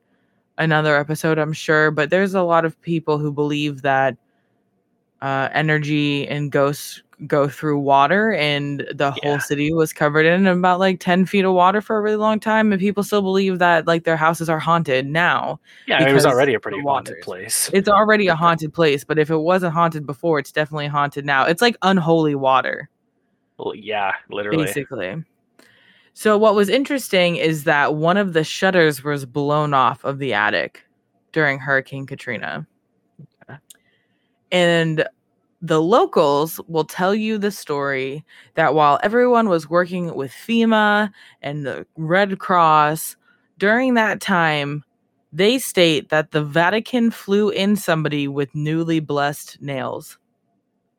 another episode, I'm sure. But there's a lot of people who believe that uh, energy and ghosts go through water, and the Yeah. whole city was covered in about like 10 feet of water for a really long time. And people still believe that like their houses are haunted now. Yeah, it was already a pretty haunted place. It's already a haunted place, but if it wasn't haunted before, it's definitely haunted now. It's like unholy water. Well, yeah, literally. basically. So what was interesting is that one of the shutters was blown off of the attic during Hurricane Katrina. And the locals will tell you the story that while everyone was working with FEMA and the Red Cross during that time, they state that the Vatican flew in somebody with newly blessed nails.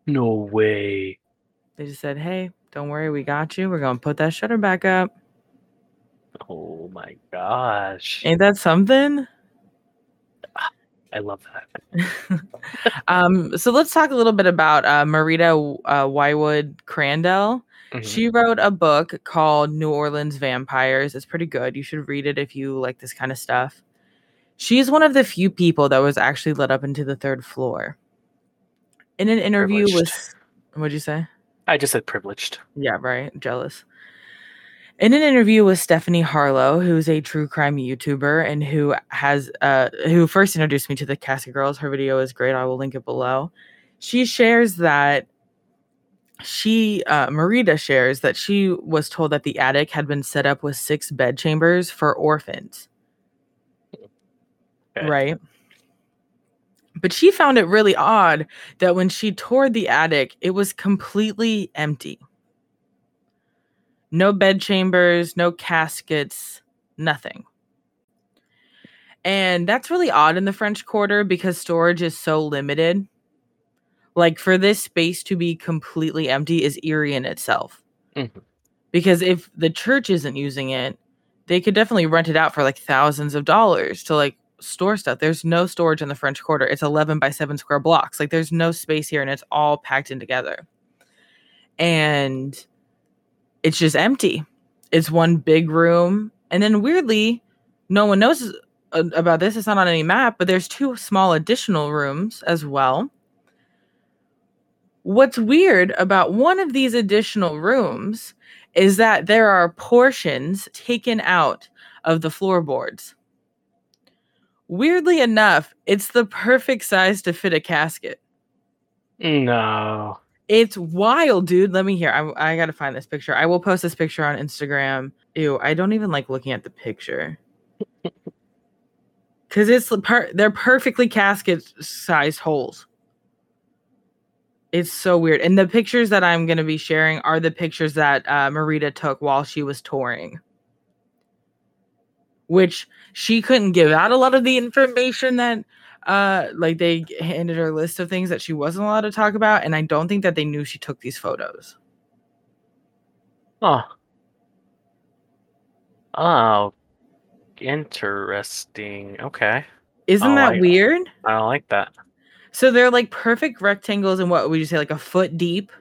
No way. They just said, "Hey, don't worry, we got you. We're gonna put that shutter back up." Oh my gosh. Ain't that something? Ah. I love that. um, so let's talk a little bit about uh, Marita uh, Woywod Crandle. Mhm. She wrote a book called New Orleans Vampires. It's pretty good. You should read it if you like this kind of stuff. She's one of the few people that was actually let up into the third floor. In an interview with, what'd you say? I just said privileged. Yeah, right. Jealous. In an interview with Stephanie Harlowe, who's a true crime YouTuber and who has uh who first introduced me to the Casket Girls, her video is great. I will link it below. She shares that she uh Marita shares that she was told that the attic had been set up with six bed chambers for orphans. Okay. Right? But she found it really odd that when she toured the attic, it was completely empty. No bed chambers, no caskets, nothing. And that's really odd in the French Quarter because storage is so limited. Like for this space to be completely empty is eerie in itself. Mhm. Because if the church isn't using it, they could definitely rent it out for like thousands of dollars to like store stuff. There's no storage in the French Quarter. It's 11 by 7 square blocks. Like there's no space here and it's all packed in together. And it's just empty. It's one big room. And then weirdly, no one knows uh, about this. It's not on any map, but there's two small additional rooms as well. What's weird about one of these additional rooms is that there are portions taken out of the floorboards. Weirdly enough, it's the perfect size to fit a casket. No. It's wild, dude. Let me hear. I, I gotta find this picture. I will post this picture on Instagram. Ew, I don't even like looking at the picture. Cause it's the per- they're perfectly casket sized holes. It's so weird. And the pictures that I'm gonna be sharing are the pictures that uh, Marita took while she was touring. Which she couldn't give out a lot of the information that uh like they handed her a list of things that she wasn't allowed to talk about and i don't think that they knew she took these photos Oh. Oh. Interesting. Okay. isn't Oh, that I- weird I don't like that. so they're like perfect rectangles and what would you say like a foot deep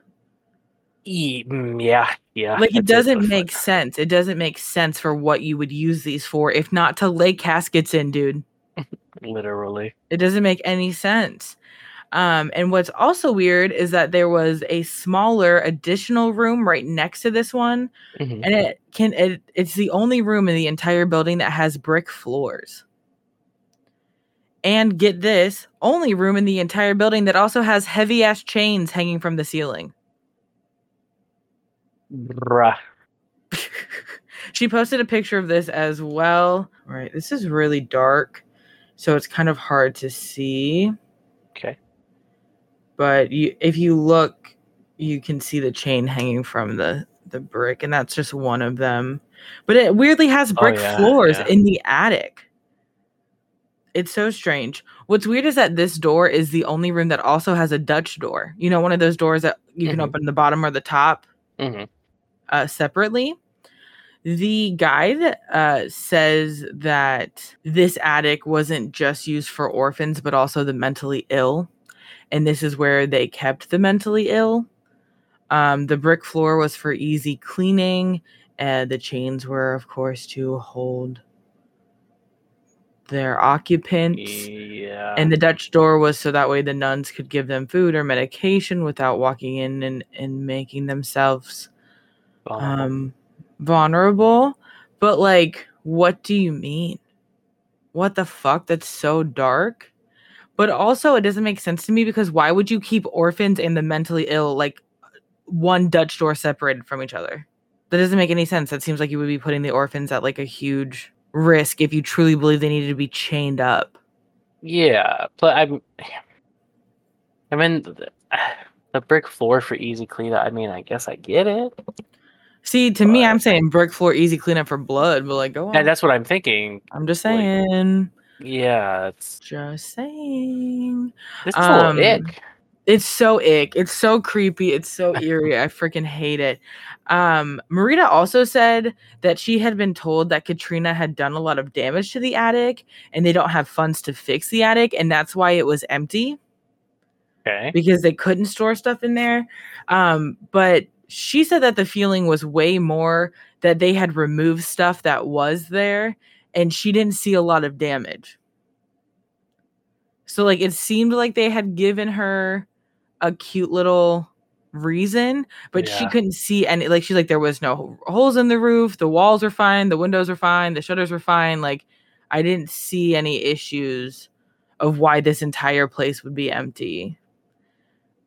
mm, yeah. Yeah. like it doesn't make sense it doesn't make sense for what you would use these for if not to lay caskets in dude Literally. It doesn't make any sense. Um, and what's also weird is that there was a smaller additional room right next to this one, Mhm. and it can it, it's the only room in the entire building that has brick floors. And get this, only room in the entire building that also has heavy ass chains hanging from the ceiling. Bruh. she posted a picture of this as well. Right, this is really dark, so it's kind of hard to see. Okay. but you if you look you can see the chain hanging from the the brick and that's just one of them but it weirdly has Oh, brick yeah, floors yeah. in the attic it's so strange what's weird is that this door is the only room that also has a dutch door you know one of those doors that you can Mhm. open the bottom or the top hmm uh, separately. The guide uh, says that this attic wasn't just used for orphans, but also the mentally ill. And this is where they kept the mentally ill. Um, the brick floor was for easy cleaning, and the chains were, of course, to hold their occupants. Yeah. And the Dutch door was so that way the nuns could give them food or medication without walking in and, and making themselves um vulnerable but like what do you mean what the fuck that's so dark but also it doesn't make sense to me because why would you keep orphans and the mentally ill like one dutch door separated from each other that doesn't make any sense that seems like you would be putting the orphans at like a huge risk if you truly believe they needed to be chained up yeah. But I'm. I mean, the, brick floor for easy cleanup. I mean, I guess I get it. See to me i'm saying brick floor easy cleanup for blood but like go on And that's what I'm thinking. i'm just like- saying Yeah, it's just saying this is Um, ick. It's so ick. It's so creepy. It's so eerie. I freaking hate it. Um, Marita also said that she had been told that Katrina had done a lot of damage to the attic and they don't have funds to fix the attic, and that's why it was empty Okay. because they couldn't store stuff in there. Um, but she said that the feeling was way more that they had removed stuff that was there and she didn't see a lot of damage. So like it seemed like they had given her a cute little reason, but she couldn't see any like she's like there was no holes in the roof, the walls were fine, the windows were fine, the shutters were fine. Like I didn't see any issues of why this entire place would be empty.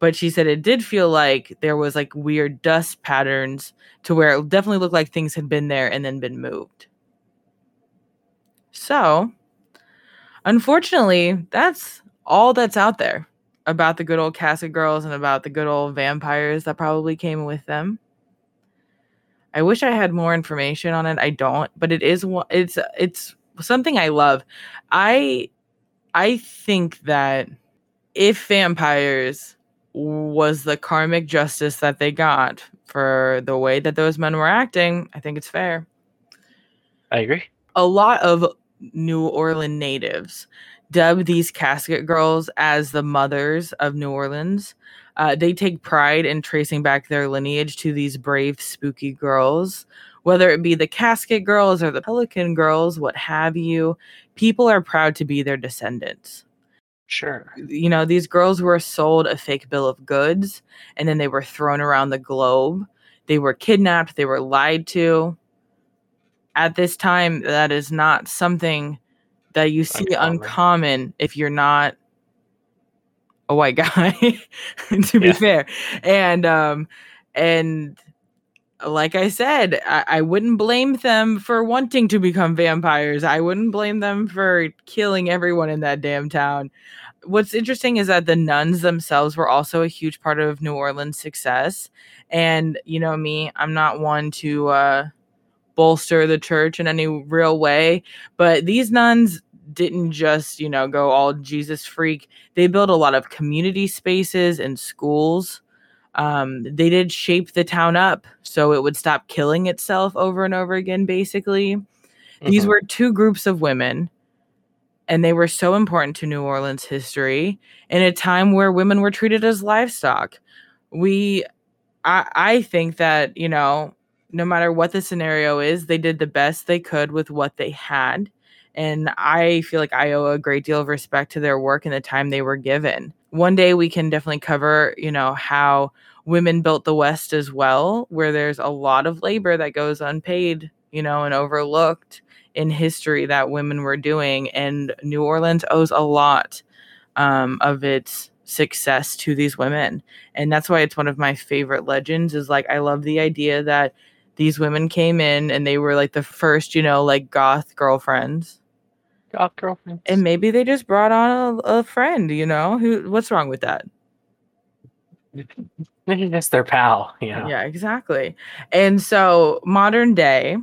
But she said it did feel like there was like weird dust patterns to where it definitely looked like things had been there and then been moved. So, unfortunately, that's all that's out there about the good old Casket Girls and about the good old vampires that probably came with them. I wish I had more information on it. I don't, but it is. It's it's something I love. I I think that if vampires was the karmic justice that they got for the way that those men were acting, I think it's fair. I agree. A lot of New Orleans natives dub these casket girls as the mothers of New Orleans. Uh, they take pride in tracing back their lineage to these brave, spooky girls, whether it be the casket girls or the pelican girls, what have you. People are proud to be their descendants. Sure. You know, these girls were sold a fake bill of goods and then they were thrown around the globe. They were kidnapped, they were lied to. At this time, that is not something that you see uncommon, uncommon if you're not a white guy to be yeah. fair and um and like i said I, I wouldn't blame them for wanting to become vampires i wouldn't blame them for killing everyone in that damn town what's interesting is that the nuns themselves were also a huge part of new orleans success and you know me i'm not one to uh bolster the church in any real way but these nuns didn't just, you know, go all Jesus freak. They built a lot of community spaces and schools. Um, they did shape the town up so it would stop killing itself over and over again, basically. Mm-hmm. These were two groups of women, and they were so important to New Orleans history in a time where women were treated as livestock. We, I, I think that, you know, no matter what the scenario is, they did the best they could with what they had and I feel like I owe a great deal of respect to their work and the time they were given. One day we can definitely cover, you know, how women built the West as well, where there's a lot of labor that goes unpaid, you know, and overlooked in history that women were doing. And New Orleans owes a lot um, of its success to these women. And that's why it's one of my favorite legends is like, I love the idea that these women came in and they were like the first, you know, like goth girlfriends goth girlfriends. And maybe they just brought on a, a friend, you know? Who what's wrong with that? Maybe that's their pal, yeah. Yeah, exactly. And so modern day,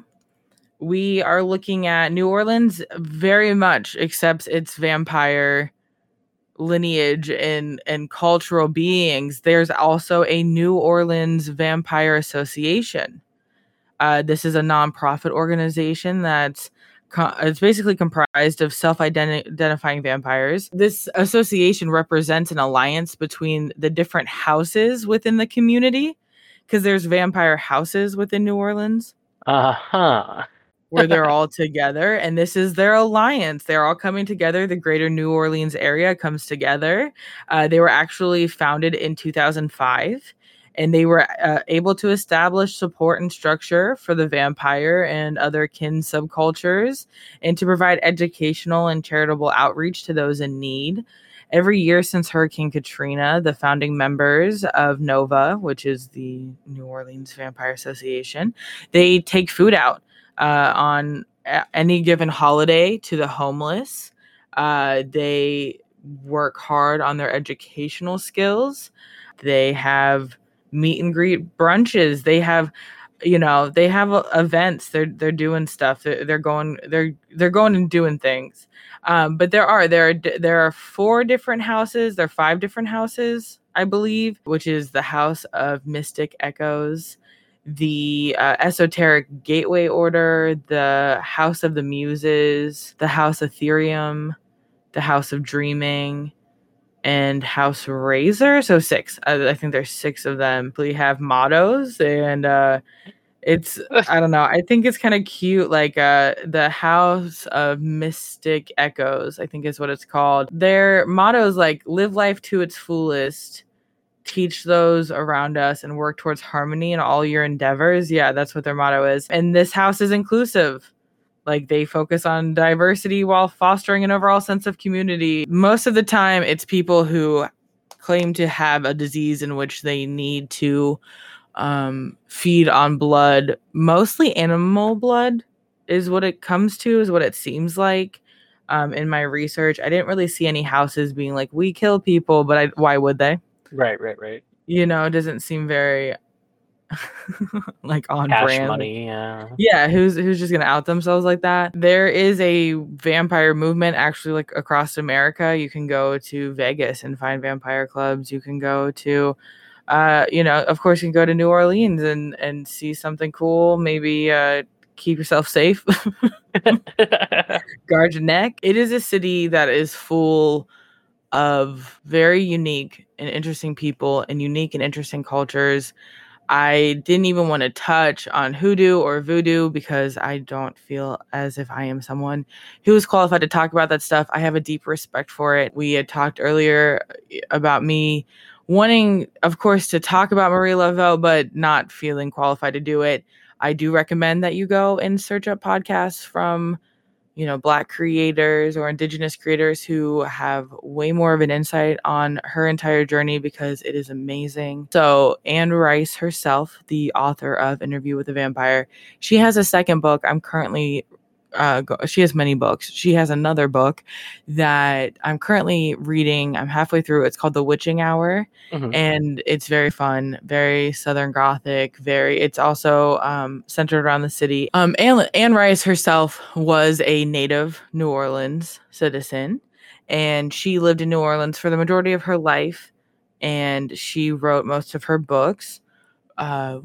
we are looking at New Orleans very much accepts its vampire lineage and and cultural beings. There's also a New Orleans Vampire Association. Uh, this is a nonprofit organization that's it's basically comprised of self-identifying vampires. This association represents an alliance between the different houses within the community because there's vampire houses within New Orleans. Uh-huh. where they're all together and this is their alliance they're all coming together the greater new orleans area comes together uh, they were actually founded in 2005 and they were uh, able to establish support and structure for the vampire and other kin subcultures and to provide educational and charitable outreach to those in need. Every year since Hurricane Katrina, the founding members of NOVA, which is the New Orleans Vampire Association, they take food out uh, on any given holiday to the homeless. Uh, they work hard on their educational skills. They have meet and greet brunches. They have you know they have uh, events. They're they're doing stuff. They're, they're going they're they're going and doing things. Um, but there are there are there are four different houses. There are five different houses i believe which is the house of mystic echoes the uh, esoteric gateway order the house of the muses the house of ethereum the house of dreaming and House Razor. So six. I, I, think there's six of them. We have mottos and uh it's I don't know. I think it's kind of cute. Like uh the House of Mystic Echoes, I think is what it's called. Their motto is like live life to its fullest, teach those around us and work towards harmony in all your endeavors. Yeah, that's what their motto is. And this house is inclusive. Like they focus on diversity while fostering an overall sense of community. Most of the time, it's people who claim to have a disease in which they need to um, feed on blood, mostly animal blood, is what it comes to, is what it seems like. Um, in my research, I didn't really see any houses being like, we kill people, but I, why would they? Right, right, right. You know, it doesn't seem very like on Cash brand. money, yeah. Yeah, who's who's just gonna out themselves like that? There is a vampire movement actually like across America. You can go to Vegas and find vampire clubs. You can go to uh, you know, of course you can go to New Orleans and and see something cool, maybe uh keep yourself safe. Guard your neck. It is a city that is full of very unique and interesting people and unique and interesting cultures. I didn't even want to touch on hoodoo or voodoo because I don't feel as if I am someone who is qualified to talk about that stuff. I have a deep respect for it. We had talked earlier eh, about me wanting, of course, to talk about Marie Laveau, but not feeling qualified to do it. I do recommend that you go and search up podcasts from you know, black creators or indigenous creators who have way more of an insight on her entire journey because it is amazing. So, Anne Rice herself, the author of Interview with a Vampire, she has a second book. I'm currently uh, go, she has many books. She has another book that I'm currently reading. I'm halfway through. It's called The Witching Hour, mm-hmm. and it's very fun, very Southern Gothic. Very. It's also um, centered around the city. Um, Anne, Anne Rice herself was a native New Orleans citizen, and she lived in New Orleans for the majority of her life. And she wrote most of her books uh,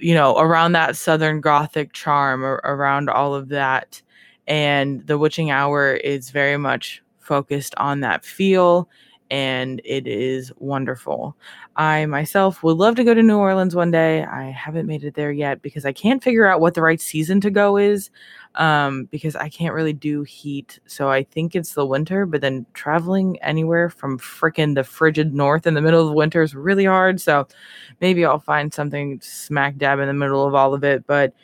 you know, around that Southern Gothic charm, around all of that. And the Witching Hour is very much focused on that feel, and it is wonderful. I myself would love to go to New Orleans one day. I haven't made it there yet because I can't figure out what the right season to go is um, because I can't really do heat. So I think it's the winter, but then traveling anywhere from freaking the frigid north in the middle of winter is really hard. So maybe I'll find something smack dab in the middle of all of it. But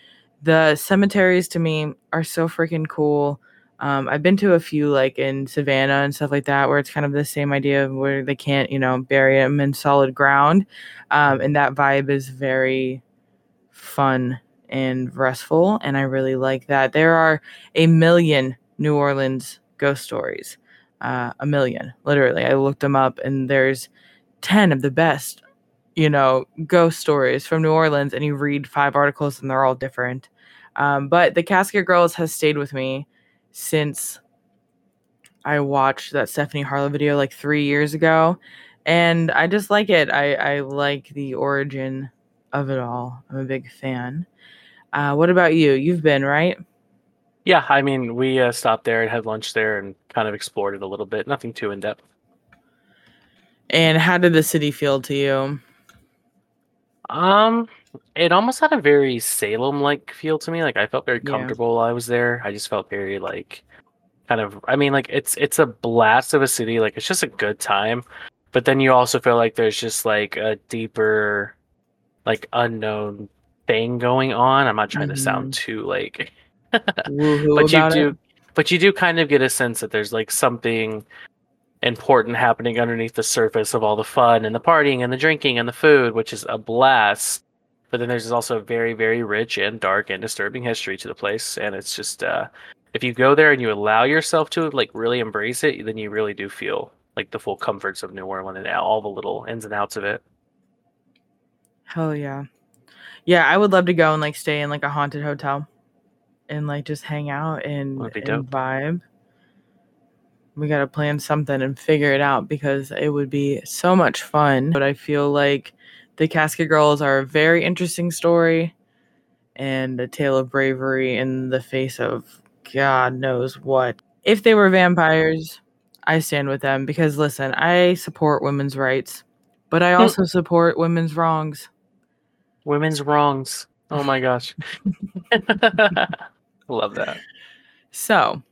the cemeteries to me are so freaking cool. Um, I've been to a few like in Savannah and stuff like that, where it's kind of the same idea of where they can't, you know, bury them in solid ground. Um, and that vibe is very fun and restful. And I really like that. There are a million New Orleans ghost stories. Uh, a million, literally. I looked them up, and there's 10 of the best, you know, ghost stories from New Orleans. And you read five articles, and they're all different. Um, but the Casket Girls has stayed with me since I watched that Stephanie Harlowe video like three years ago. And I just like it. I, I like the origin of it all. I'm a big fan. Uh, what about you? You've been, right? Yeah, I mean, we uh, stopped there and had lunch there and kind of explored it a little bit. Nothing too in depth. And how did the city feel to you? Um, it almost had a very Salem like feel to me. Like I felt very comfortable yeah. while I was there. I just felt very like kind of I mean like it's it's a blast of a city, like it's just a good time. But then you also feel like there's just like a deeper like unknown thing going on. I'm not trying mm-hmm. to sound mm-hmm. too like but you do it. but you do kind of get a sense that there's like something important happening underneath the surface of all the fun and the partying and the drinking and the food, which is a blast. But then there's also a very, very rich and dark and disturbing history to the place. And it's just uh, if you go there and you allow yourself to like really embrace it, then you really do feel like the full comforts of New Orleans and all the little ins and outs of it. Hell yeah. Yeah, I would love to go and like stay in like a haunted hotel and like just hang out and, and vibe. We got to plan something and figure it out because it would be so much fun. But I feel like the Casket Girls are a very interesting story and a tale of bravery in the face of God knows what. If they were vampires, I stand with them because listen, I support women's rights, but I hmm. also support women's wrongs. Women's wrongs. Oh my gosh. Love that. So,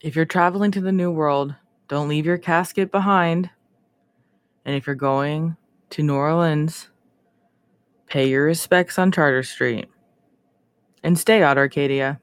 if you're traveling to the new world, don't leave your casket behind. And if you're going to New Orleans, pay your respects on Chartres Street, and stay out Arcadia.